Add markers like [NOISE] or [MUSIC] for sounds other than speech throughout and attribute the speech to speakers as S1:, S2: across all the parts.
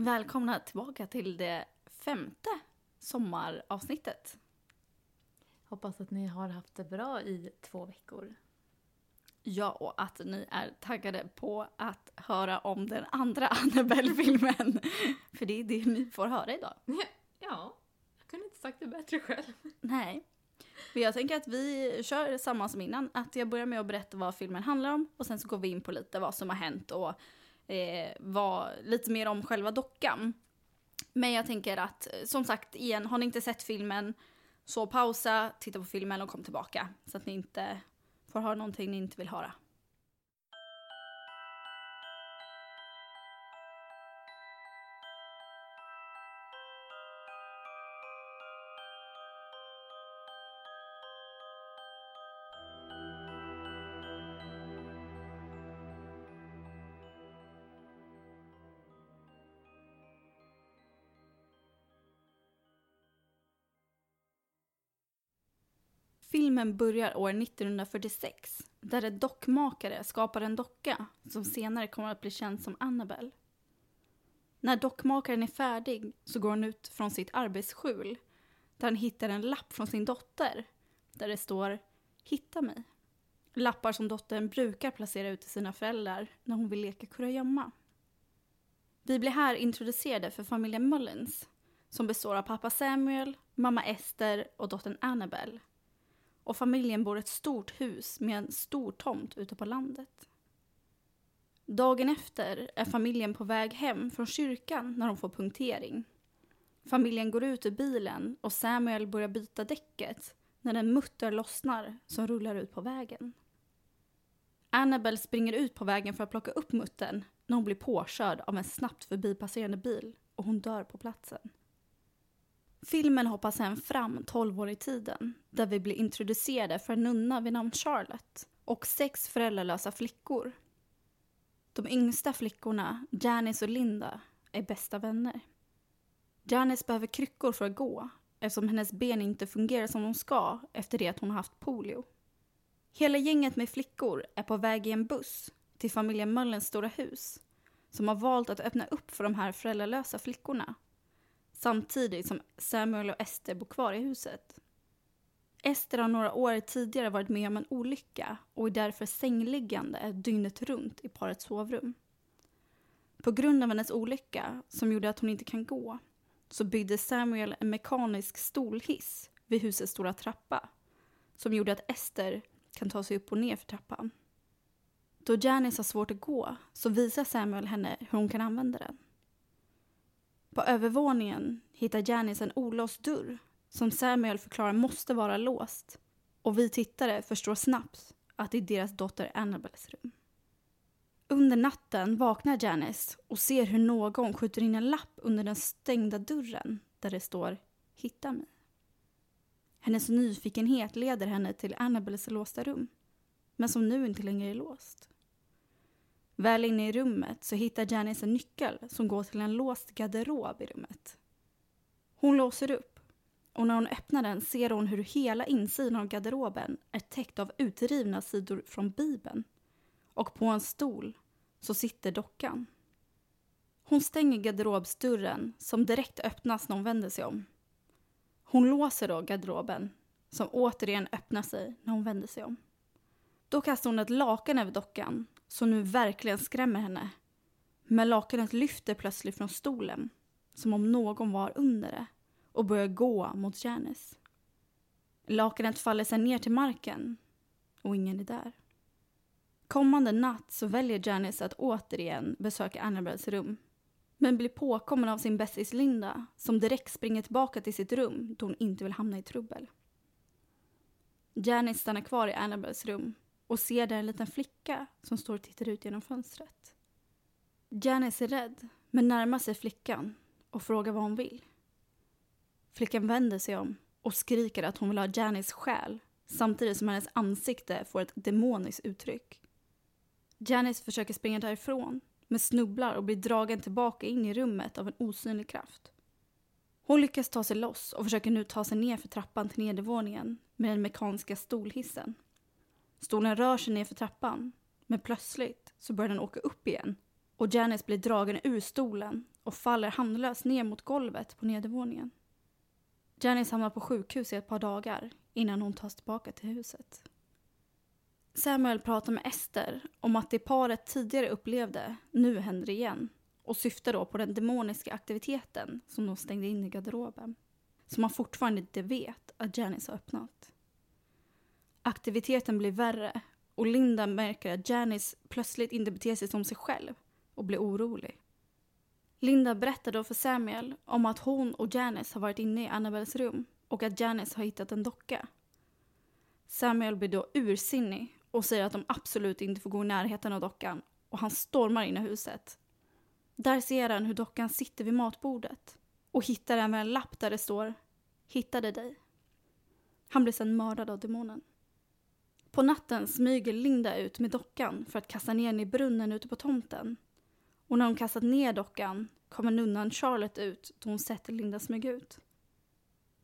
S1: Välkomna tillbaka till det femte sommaravsnittet.
S2: Hoppas att ni har haft det bra i två veckor.
S1: Ja, och att ni är taggade på att höra om den andra [LAUGHS] Annabelle-filmen. För det är det ni får höra idag. [LAUGHS]
S2: Ja, jag kunde inte sagt det bättre själv.
S1: Nej. Men jag tänker att vi kör samma som innan. Att jag börjar med att berätta vad filmen handlar om och sen så går vi in på lite vad som har hänt och eh, var lite mer om själva dockan. Men jag tänker att, eh, som sagt, igen, har ni inte sett filmen så pausa, titta på filmen och kom tillbaka. Så att ni inte får höra någonting ni inte vill höra. Filmen börjar år 1946 där en dockmakare skapar en docka som senare kommer att bli känd som Annabelle. När dockmakaren är färdig så går han ut från sitt arbetsskjul där han hittar en lapp från sin dotter där det står “Hitta mig”. Lappar som dottern brukar placera ut till sina föräldrar när hon vill leka kurragömma. Vi blir här introducerade för familjen Mullins som består av pappa Samuel, mamma Esther och dottern Annabelle och familjen bor i ett stort hus med en stor tomt ute på landet. Dagen efter är familjen på väg hem från kyrkan när de får punktering. Familjen går ut ur bilen och Samuel börjar byta däcket när en mutter lossnar som rullar ut på vägen. Annabelle springer ut på vägen för att plocka upp muttern när hon blir påkörd av en snabbt förbipasserande bil och hon dör på platsen. Filmen hoppar sen fram 12 år i tiden där vi blir introducerade för en nunna vid namn Charlotte och sex föräldralösa flickor. De yngsta flickorna, Janice och Linda, är bästa vänner. Janice behöver kryckor för att gå eftersom hennes ben inte fungerar som de ska efter det att hon har haft polio. Hela gänget med flickor är på väg i en buss till familjen Möllens stora hus som har valt att öppna upp för de här föräldralösa flickorna samtidigt som Samuel och Ester bor kvar i huset. Ester har några år tidigare varit med om en olycka och är därför sängliggande dygnet runt i parets sovrum. På grund av hennes olycka, som gjorde att hon inte kan gå, så byggde Samuel en mekanisk stolhiss vid husets stora trappa som gjorde att Ester kan ta sig upp och ner för trappan. Då Janice har svårt att gå så visar Samuel henne hur hon kan använda den. På övervåningen hittar Janice en olåst dörr som Samuel förklarar måste vara låst. Och vi tittare förstår snabbt att det är deras dotter Annabels rum. Under natten vaknar Janice och ser hur någon skjuter in en lapp under den stängda dörren där det står “Hitta mig”. Hennes nyfikenhet leder henne till Annabels låsta rum, men som nu inte längre är låst. Väl inne i rummet så hittar Janice en nyckel som går till en låst garderob i rummet. Hon låser upp och när hon öppnar den ser hon hur hela insidan av garderoben är täckt av utrivna sidor från Bibeln. Och på en stol så sitter dockan. Hon stänger garderobsdörren som direkt öppnas när hon vänder sig om. Hon låser då garderoben som återigen öppnar sig när hon vänder sig om. Då kastar hon ett lakan över dockan som nu verkligen skrämmer henne. Men lakanet lyfter plötsligt från stolen, som om någon var under det, och börjar gå mot Janice. Lakanet faller sedan ner till marken och ingen är där. Kommande natt så väljer Janice att återigen besöka Annabels rum. Men blir påkommen av sin bästis Linda som direkt springer tillbaka till sitt rum då hon inte vill hamna i trubbel. Janice stannar kvar i Annabels rum och ser där en liten flicka som står och tittar ut genom fönstret. Janice är rädd, men närmar sig flickan och frågar vad hon vill. Flickan vänder sig om och skriker att hon vill ha Janice själ samtidigt som hennes ansikte får ett demoniskt uttryck. Janice försöker springa därifrån men snubblar och blir dragen tillbaka in i rummet av en osynlig kraft. Hon lyckas ta sig loss och försöker nu ta sig ner för trappan till nedervåningen med den mekaniska stolhissen. Stolen rör sig ner för trappan, men plötsligt så börjar den åka upp igen och Janice blir dragen ur stolen och faller handlöst ner mot golvet på nedervåningen. Janice hamnar på sjukhus i ett par dagar innan hon tas tillbaka till huset. Samuel pratar med Ester om att det paret tidigare upplevde nu händer igen och syftar då på den demoniska aktiviteten som de stängde in i garderoben. Som man fortfarande inte vet att Janice har öppnat. Aktiviteten blir värre och Linda märker att Janice plötsligt inte beter sig som sig själv och blir orolig. Linda berättar då för Samuel om att hon och Janice har varit inne i Annabels rum och att Janice har hittat en docka. Samuel blir då ursinnig och säger att de absolut inte får gå i närheten av dockan och han stormar in i huset. Där ser han hur dockan sitter vid matbordet och hittar även en lapp där det står “Hittade dig”. Han blir sedan mördad av demonen. På natten smyger Linda ut med dockan för att kasta ner den i brunnen ute på tomten. Och när hon kastat ner dockan kommer nunnan Charlotte ut då hon sett Linda smyga ut.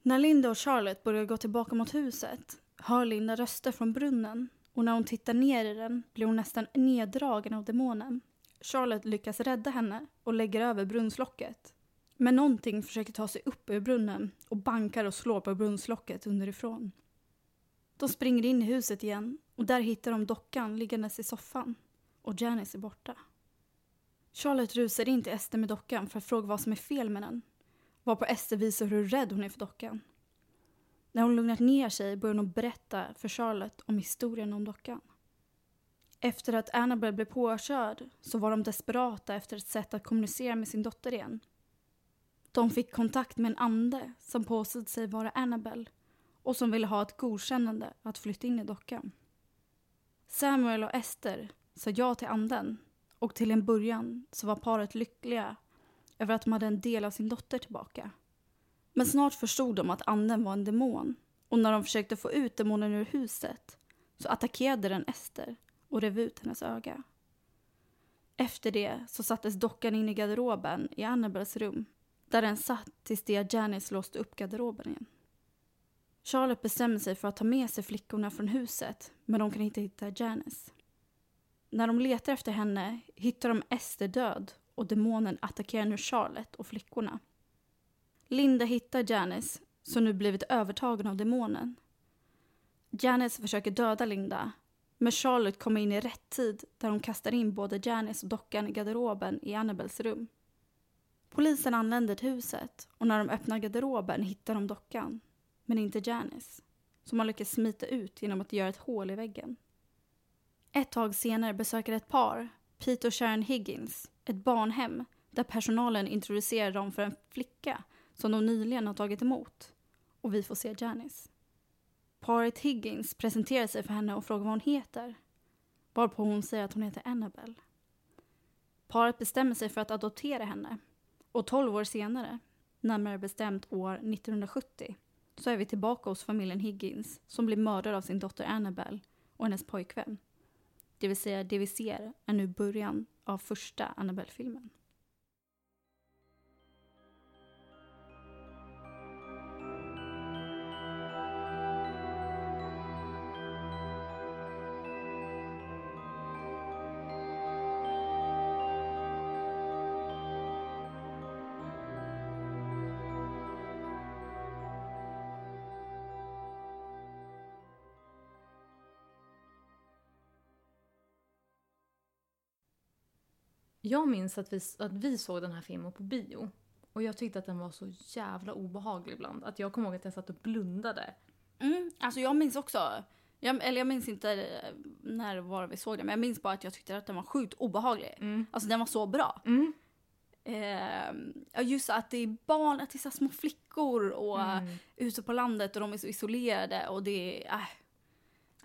S1: När Linda och Charlotte börjar gå tillbaka mot huset hör Linda röster från brunnen och när hon tittar ner i den blir hon nästan neddragen av demonen. Charlotte lyckas rädda henne och lägger över brunnslocket. Men någonting försöker ta sig upp ur brunnen och bankar och slår på brunnslocket underifrån. De springer in i huset igen och där hittar de dockan liggandes i soffan och Janice är borta. Charlotte rusar in till Ester med dockan för att fråga vad som är fel med den. Varpå Ester visar hur rädd hon är för dockan. När hon lugnat ner sig börjar hon berätta för Charlotte om historien om dockan. Efter att Annabelle blev påkörd så var de desperata efter ett sätt att kommunicera med sin dotter igen. De fick kontakt med en ande som påstod sig vara Annabelle och som ville ha ett godkännande att flytta in i dockan. Samuel och Esther sa ja till anden och till en början så var paret lyckliga över att de hade en del av sin dotter tillbaka. Men snart förstod de att anden var en demon och när de försökte få ut demonen ur huset så attackerade den Ester och rev ut hennes öga. Efter det så sattes dockan in i garderoben i Annabels rum där den satt tills det Janice låste upp garderoben igen. Charlotte bestämmer sig för att ta med sig flickorna från huset men de kan inte hitta Janice. När de letar efter henne hittar de Ester död och demonen attackerar nu Charlotte och flickorna. Linda hittar Janice, som nu blivit övertagen av demonen. Janice försöker döda Linda, men Charlotte kommer in i rätt tid där hon kastar in både Janice och dockan i garderoben i Annabels rum. Polisen anländer till huset och när de öppnar garderoben hittar de dockan, men inte Janice, som har lyckats smita ut genom att göra ett hål i väggen. Ett tag senare besöker ett par, Pete och Sharon Higgins, ett barnhem där personalen introducerar dem för en flicka som de nyligen har tagit emot. Och vi får se Janice. Paret Higgins presenterar sig för henne och frågar vad hon heter. Varpå hon säger att hon heter Annabelle. Paret bestämmer sig för att adoptera henne. Och 12 år senare, närmare bestämt år 1970, så är vi tillbaka hos familjen Higgins som blir mördad av sin dotter Annabelle och hennes pojkvän. Det vill säga, det vi ser är nu början av första Annabelle-filmen.
S2: Jag minns att vi, att vi såg den här filmen på bio. Och jag tyckte att den var så jävla obehaglig ibland. Att jag kommer ihåg att jag satt och blundade.
S1: Mm, alltså jag minns också, jag, eller jag minns inte eh, när var vi såg den, men jag minns bara att jag tyckte att den var sjukt obehaglig.
S2: Mm.
S1: Alltså den var så bra.
S2: Mm.
S1: Eh, just att det är barn, att det är så små flickor och
S2: Mm.
S1: ute på landet och de är så isolerade och det är, äh,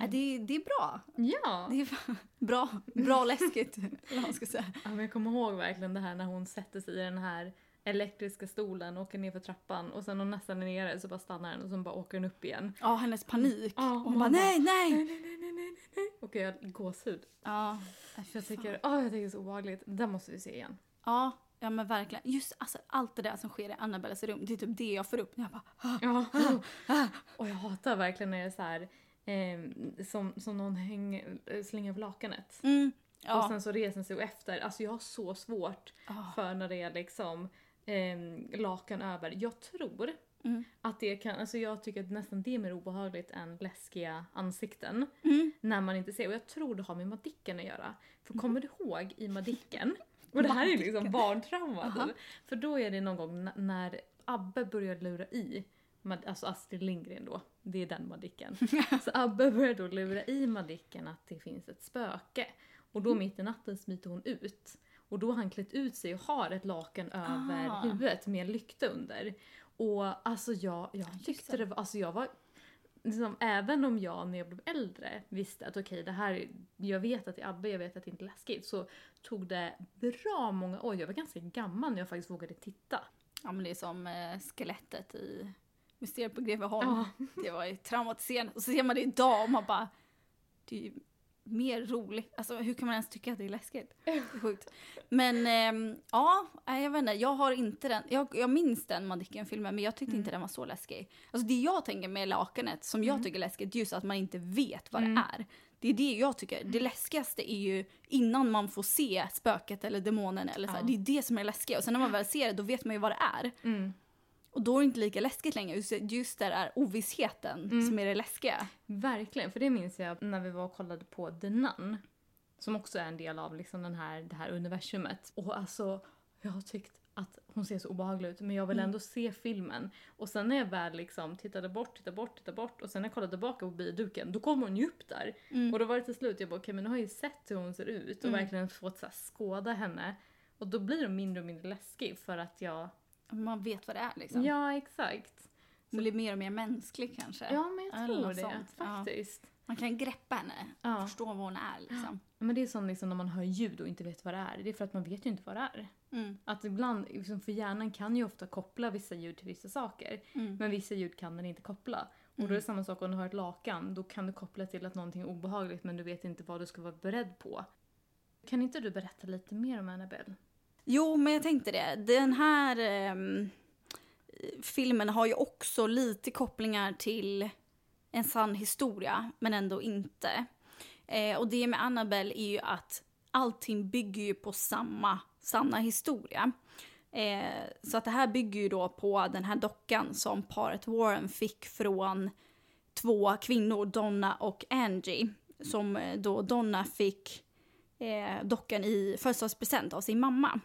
S1: äh, det, det är bra.
S2: Ja.
S1: Det är bra, bra läskigt, [LAUGHS] eller man ska säga.
S2: ja men jag kommer ihåg verkligen det här när hon sätter sig i den här elektriska stolen och åker ner för trappan och sen när hon nästan är nere så bara stannar den och så bara åker den upp igen.
S1: Ja, hennes panik.
S2: Ja,
S1: och hon bara
S2: bara,
S1: nej, nej.
S2: Nej, nej, nej, nej, nej. Och jag gåshud.
S1: Ja,
S2: jag tycker, åh, jag tycker det är så obehagligt. Det måste vi se igen.
S1: ja, ja men verkligen. Just alltså, allt det där som sker i Annabelles rum, det är typ det jag får upp jag bara
S2: Ja. Och jag hatar verkligen när det är så här, eh, som, som någon häng, slänger över lakanet.
S1: mm, Ja.
S2: Och sen så reser sig efter. Alltså jag har så svårt
S1: Ah.
S2: för när det är liksom eh, lakan över. Jag tror
S1: Mm.
S2: att det kan, alltså jag tycker att nästan det är mer obehagligt än läskiga ansikten.
S1: Mm.
S2: När man inte ser. Och jag tror det har med Madicken att göra. För kommer du ihåg i Madicken? [LAUGHS] Och det här är liksom barntrauma. Typ. För då är det någon gång när Abbe börjar lura i, alltså Astrid Lindgren då, det är den Madicken. [LAUGHS] Så Abbe börjar då lura i Madicken att det finns ett spöke. Och då mitt i natten smiter hon ut. Och då har han klätt ut sig och har ett lakan över
S1: Ah.
S2: huvudet med en lykta under. Och alltså jag, jag tyckte det var, alltså jag var Liksom, även om jag när jag blev äldre visste att okej det här, jag vet att det är Abbe, jag vet att det inte är läskigt. Så tog det bra många år, jag var ganska gammal när jag faktiskt vågade titta.
S1: Ja men det är som eh, skelettet i Mysteriet på Greveholm.
S2: Ja.
S1: Det var ju traumatiserande. Och så ser man det idag och man bara, det är ju mer roligt. Alltså hur kan man ens tycka att det är läskigt? Det är [LAUGHS] sjukt. Men ehm, ja, jag vet inte, jag har inte den, jag, jag minns den Madicken-filmen men jag tyckte inte den var så läskig. Alltså det jag tänker med lakanet som jag tycker är läskigt, just att man inte vet vad
S2: Mm.
S1: det är. Det är det jag tycker, det läskigaste är ju innan man får se spöket eller demonen eller så
S2: Ja.
S1: det är det som är läskigt. Och sen när man väl ser det då vet man ju vad det är.
S2: Mm.
S1: Och då är det inte lika läskigt längre. Just, just där är ovissheten
S2: Mm.
S1: som är det läskiga.
S2: Verkligen, för det minns jag när vi var och kollade på The Nun. Som också är en del av liksom den här, det här universumet. Och alltså, jag har tyckt att hon ser så obehaglig ut men jag vill
S1: Mm.
S2: ändå se filmen. Och sen när jag väl liksom tittade bort, tittade bort, tittade bort och sen när jag kollade tillbaka på bioduken då kom hon ju upp där.
S1: Mm.
S2: Och då var det till slut, jag bara okej men nu har jag ju sett hur hon ser ut och
S1: Mm.
S2: verkligen fått så här, skåda henne. Och då blir hon mindre och mindre läskig för att jag...
S1: Man vet vad det är liksom.
S2: Ja exakt.
S1: Man blir mer och mer mänsklig kanske.
S2: Ja men jag tror det
S1: sånt, ja.
S2: faktiskt.
S1: Man kan greppa henne.
S2: Ja.
S1: Förstå vad hon är liksom.
S2: Men det är som liksom när man hör ljud och inte vet vad det är. Det är för att man vet ju inte vad det är.
S1: Mm.
S2: Att ibland, liksom för hjärnan kan ju ofta koppla vissa ljud till vissa saker.
S1: Mm.
S2: Men vissa ljud kan den inte koppla. Och då är det samma sak om du har ett lakan. Då kan du koppla till att någonting är obehagligt men du vet inte vad du ska vara beredd på. Kan inte du berätta lite mer om Annabelle?
S1: Jo, men jag tänkte det. Den här eh, filmen har ju också lite kopplingar till en sann historia, men ändå inte. Eh, och det med Annabelle är ju att allting bygger ju på samma sanna historia. Eh, så att det här bygger ju då på den här dockan som paret Warren fick från två kvinnor, Donna och Angie. Som eh, då Donna fick eh, dockan i födelsedagspresent av sin mamma.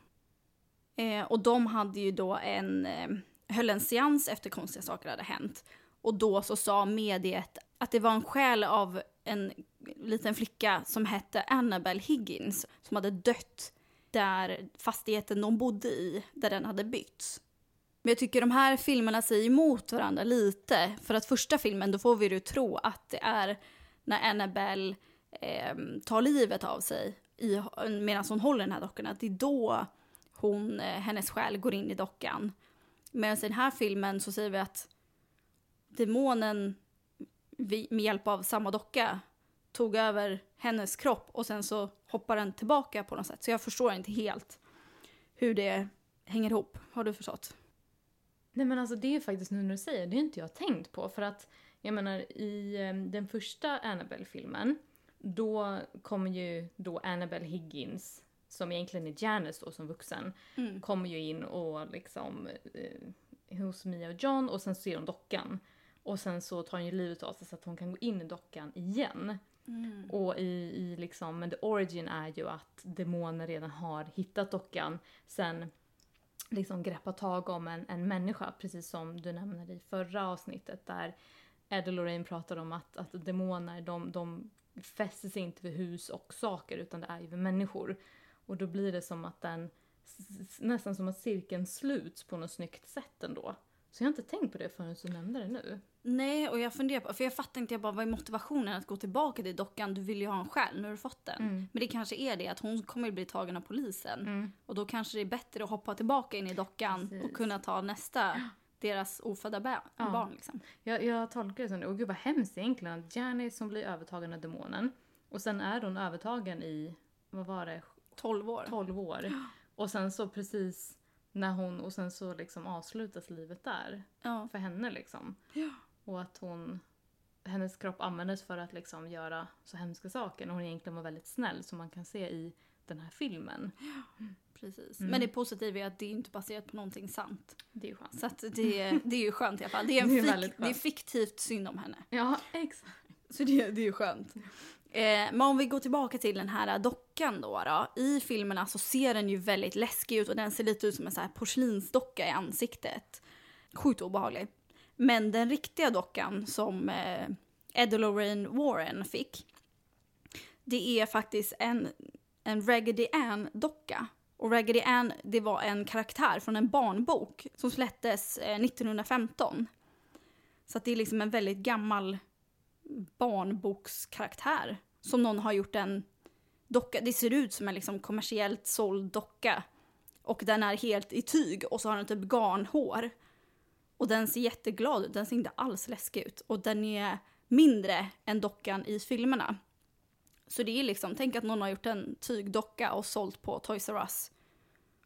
S1: Eh, och de hade ju då en, eh, höll en seans efter konstiga saker hade hänt. Och då så sa mediet att det var en själ av en liten flicka som hette Annabelle Higgins som hade dött där fastigheten de bodde i, där den hade byggts. Men jag tycker de här filmerna säger emot varandra lite. För att första filmen, då får vi ju tro att det är när Annabelle eh, tar livet av sig i, medan hon håller den här dockan. Att det är då hon, eh, hennes själ går in i dockan. Medan i den här filmen så säger vi att demonen vi, med hjälp av samma docka tog över hennes kropp och sen så hoppar den tillbaka på något sätt. Så jag förstår inte helt hur det hänger ihop. Har du förstått?
S2: Nej men alltså det är faktiskt nu när du säger det, är inte jag tänkt på. För att jag menar i eh, den första Annabelle-filmen då kommer ju då Annabelle Higgins, som egentligen är Janice då som vuxen,
S1: Mm.
S2: kommer ju in och liksom eh, hos Mia och John och sen ser hon dockan. Och sen så tar hon ju livet av sig så att hon kan gå in i dockan igen.
S1: Mm.
S2: Och i, i liksom, men the origin är ju att demoner redan har hittat dockan. Sen liksom greppat tag om en, en människa, precis som du nämnde i förra avsnittet där Ed och Lorraine pratar om att, att demoner, de, de fäster sig inte vid hus och saker utan det är ju vid människor. Och då blir det som att den, nästan som att cirkeln sluts på något snyggt sätt ändå. Så jag har inte tänkt på det förrän du nämnde det nu.
S1: Nej, och jag funderar på, för jag fattar inte, jag bara, vad är motivationen att gå tillbaka till dockan? Du vill ju ha en själ, nu har du fått den.
S2: Mm.
S1: Men det kanske är det att hon kommer bli tagen av polisen. Och då kanske det är bättre att hoppa tillbaka in i dockan
S2: Precis.
S1: och kunna ta nästa, deras ofödda
S2: Ja.
S1: barn liksom.
S2: Jag, jag tolkar det som det. Och gud vad hemskt egentligen. att Janice som blir övertagen av demonen. Och sen är hon övertagen i, vad var det,
S1: 12 år.
S2: 12 år. Och sen så precis när hon, och sen så liksom avslutas livet där.
S1: Ja.
S2: För henne liksom.
S1: Ja.
S2: Och att hon, hennes kropp användes för att liksom göra så hemska saker när hon egentligen var väldigt snäll som man kan se i den här filmen.
S1: Precis.
S2: Mm.
S1: Men det positiva är att det är inte baserat på någonting sant.
S2: Det är ju skönt.
S1: Så att det, det är ju skönt i alla fall. Det är, en
S2: Det är
S1: fik, det är fiktivt synd om henne.
S2: Ja, exakt.
S1: Så det, det är ju skönt. Eh, men om vi går tillbaka till den här dockan då, då. I filmerna så ser den ju väldigt läskig ut och den ser lite ut som en så här porslinsdocka i ansiktet. Sjukt obehaglig. Men den riktiga dockan som eh, Ed och Lorraine Warren fick, det är faktiskt en, en Raggedy Ann-docka. Och Raggedy Ann, det var en karaktär från en barnbok som släpptes eh, 1915. Så att det är liksom en väldigt gammal barnbokskaraktär som någon har gjort en docka. Det ser ut som en liksom kommersiellt såld docka. Och den är helt i tyg och så har den typ garnhår. Och den ser jätteglad ut, den ser inte alls läskig ut. Och den är mindre än dockan i filmerna. Så det är liksom, tänk att någon har gjort en tygdocka och sålt på Toys R Us.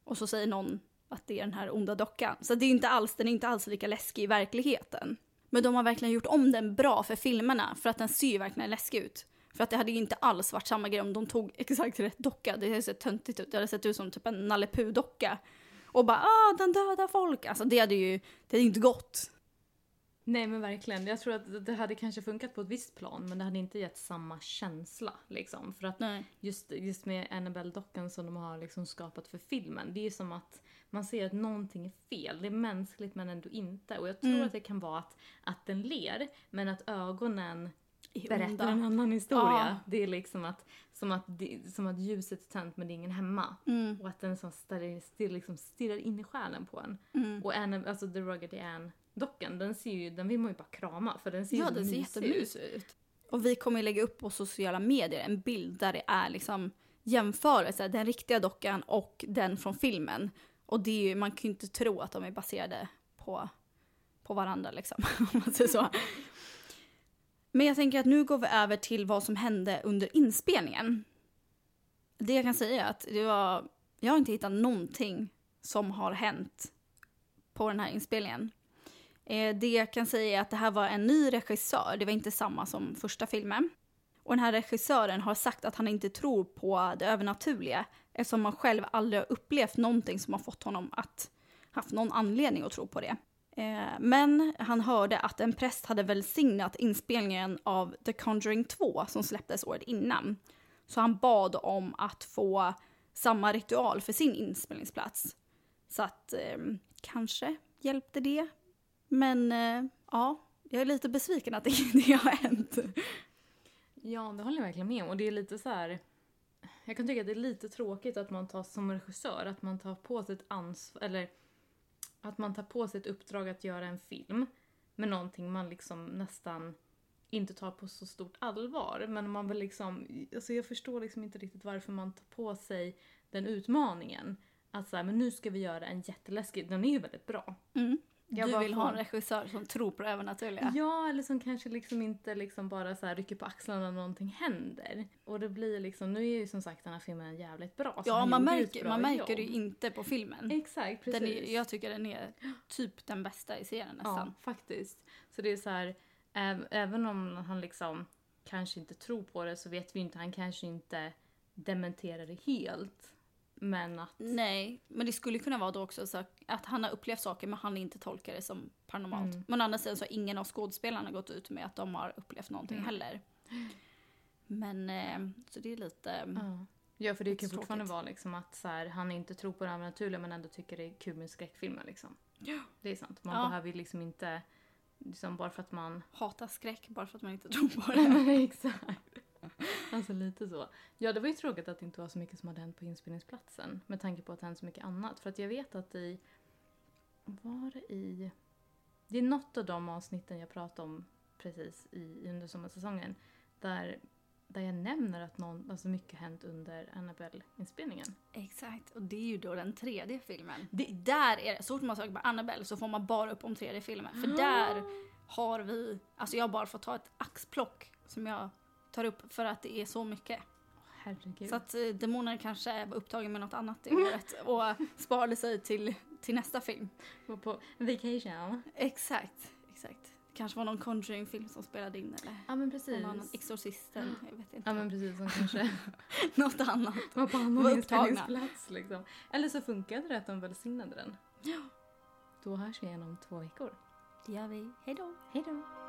S1: Och så säger någon att det är den här onda dockan. Så det är inte alls, den är inte alls lika läskig i verkligheten. Men de har verkligen gjort om den bra för filmerna för att den ser ju verkligen läskig ut. För att det hade ju inte alls varit samma grej om de tog [LAUGHS] exakt rätt docka. Det hade sett töntigt ut. Det hade sett ut som typ en Nalle Puh-docka. Och bara ah, den dödar folk. Alltså det hade ju, det hade ju inte gått.
S2: Nej men verkligen. Jag tror att det hade kanske funkat på ett visst plan men det hade inte gett samma känsla liksom. För att
S1: Nej.
S2: just, just med Annabelle-dockan som de har liksom skapat för filmen. Det är ju som att man ser att någonting är fel. Det är mänskligt men ändå inte. Och jag tror
S1: Mm.
S2: att det kan vara att, att den ler men att ögonen berättar en annan historia.
S1: Ja.
S2: Det är liksom att, som att, som att ljuset är tänt men det är ingen hemma.
S1: Mm,
S2: Och att den som stirrar, stirrar, liksom stirrar in i själen på en.
S1: mm.
S2: Och Anna, alltså The Ruggedy Ann-dockan, den ser ju, den vill man ju bara krama för den ser
S1: Ja, den ser jättemysig ut. Och vi kommer lägga upp på sociala medier en bild där det är liksom jämförelse, den riktiga dockan och den från filmen. Och det är ju, man kan ju inte tro att de är baserade på, på varandra liksom, [LAUGHS] om man säger så. Men jag tänker att nu går vi över till vad som hände under inspelningen. Det jag kan säga är att det var, jag har inte hittat någonting som har hänt på den här inspelningen. Eh, det jag kan säga är att det här var en ny regissör, det var inte samma som första filmen. Och den här regissören har sagt att han inte tror på det övernaturliga eftersom han själv aldrig har upplevt någonting som har fått honom att haft någon anledning att tro på det. Eh, men han hörde att en präst hade välsignat inspelningen av The Conjuring 2 som släpptes året innan. Så han bad om att få samma ritual för sin inspelningsplats. Så att eh, kanske hjälpte det. Men eh, ja, jag är lite besviken att [LAUGHS] det inte har hänt.
S2: Ja, det håller jag verkligen med om. Och det är lite så här. Jag kan tycka att det är lite tråkigt att man tar som regissör, att man tar på sig ett ansvar, eller att man tar på sig ett uppdrag att göra en film med någonting man liksom nästan inte tar på så stort allvar. Men man vill liksom, alltså jag förstår liksom inte riktigt varför man tar på sig den utmaningen. Att såhär, men nu ska vi göra en jätteläskig, den är ju väldigt bra.
S1: Mm.
S2: Jag
S1: du vill ha en regissör som tror på det övernaturliga.
S2: Ja, eller som kanske liksom inte liksom bara så rycker på axlarna när någonting händer. Och det blir liksom, nu är ju som sagt den här filmen jävligt bra.
S1: Ja, man märker,
S2: bra
S1: man märker det ju inte på filmen.
S2: Exakt, precis.
S1: Den är, jag tycker den är typ den bästa i serien
S2: Ja,
S1: nästan.
S2: faktiskt. Så det är så här, äv- även om han liksom kanske inte tror på det så vet vi inte, han kanske inte dementerar det helt. Men att...
S1: Nej, men det skulle kunna vara då också så att han har upplevt saker men han inte tolkar det som paranormalt.
S2: Mm.
S1: Men å andra sidan så har ingen av skådespelarna gått ut med att de har upplevt någonting
S2: Mm.
S1: heller. Men, eh, så det är lite...
S2: Ja. Ja, för det kan fortfarande vara liksom att så här, han inte tror på det övernaturliga men ändå tycker det är kul med skräckfilmer liksom.
S1: Ja.
S2: Det är sant. Man
S1: Ja.
S2: behöver liksom inte, liksom bara för att man
S1: Hatar skräck bara för att man inte tror på det. [LAUGHS]
S2: Exakt. [LAUGHS] Alltså lite så. Ja, det var ju tråkigt att det inte var så mycket som hade hänt på inspelningsplatsen. Med tanke på att det hänt så mycket annat. För att jag vet att i... Var det i... Det är något av de avsnitten jag pratade om precis i, under sommarsäsongen. Där, där jag nämner att någon, alltså mycket hänt under Annabelle-inspelningen.
S1: Exakt, och det är ju då den tredje filmen. Det, där är det, så fort man söker på Annabelle så får man bara upp om tredje filmen. För där [GASPS] har vi, alltså jag har bara fått ta ett axplock som jag tar upp för att det är så mycket.
S2: Herregud.
S1: Så att eh, demonen kanske var upptagen med något annat i året [LAUGHS] och sparade sig till, till nästa film.
S2: Var på vacation.
S1: Exakt, exakt. kanske var någon Conjuring-film som spelade in eller
S2: Ja men precis.
S1: någon annan Exorcisten, jag vet inte.
S2: Ja men precis, som kanske [LAUGHS]
S1: Något annat.
S2: var på annan inspelningsplats liksom. Eller så funkade det att de välsignade den.
S1: Ja.
S2: Då hörs vi igen om två veckor.
S1: Det gör vi. Hej då.
S2: Hej då!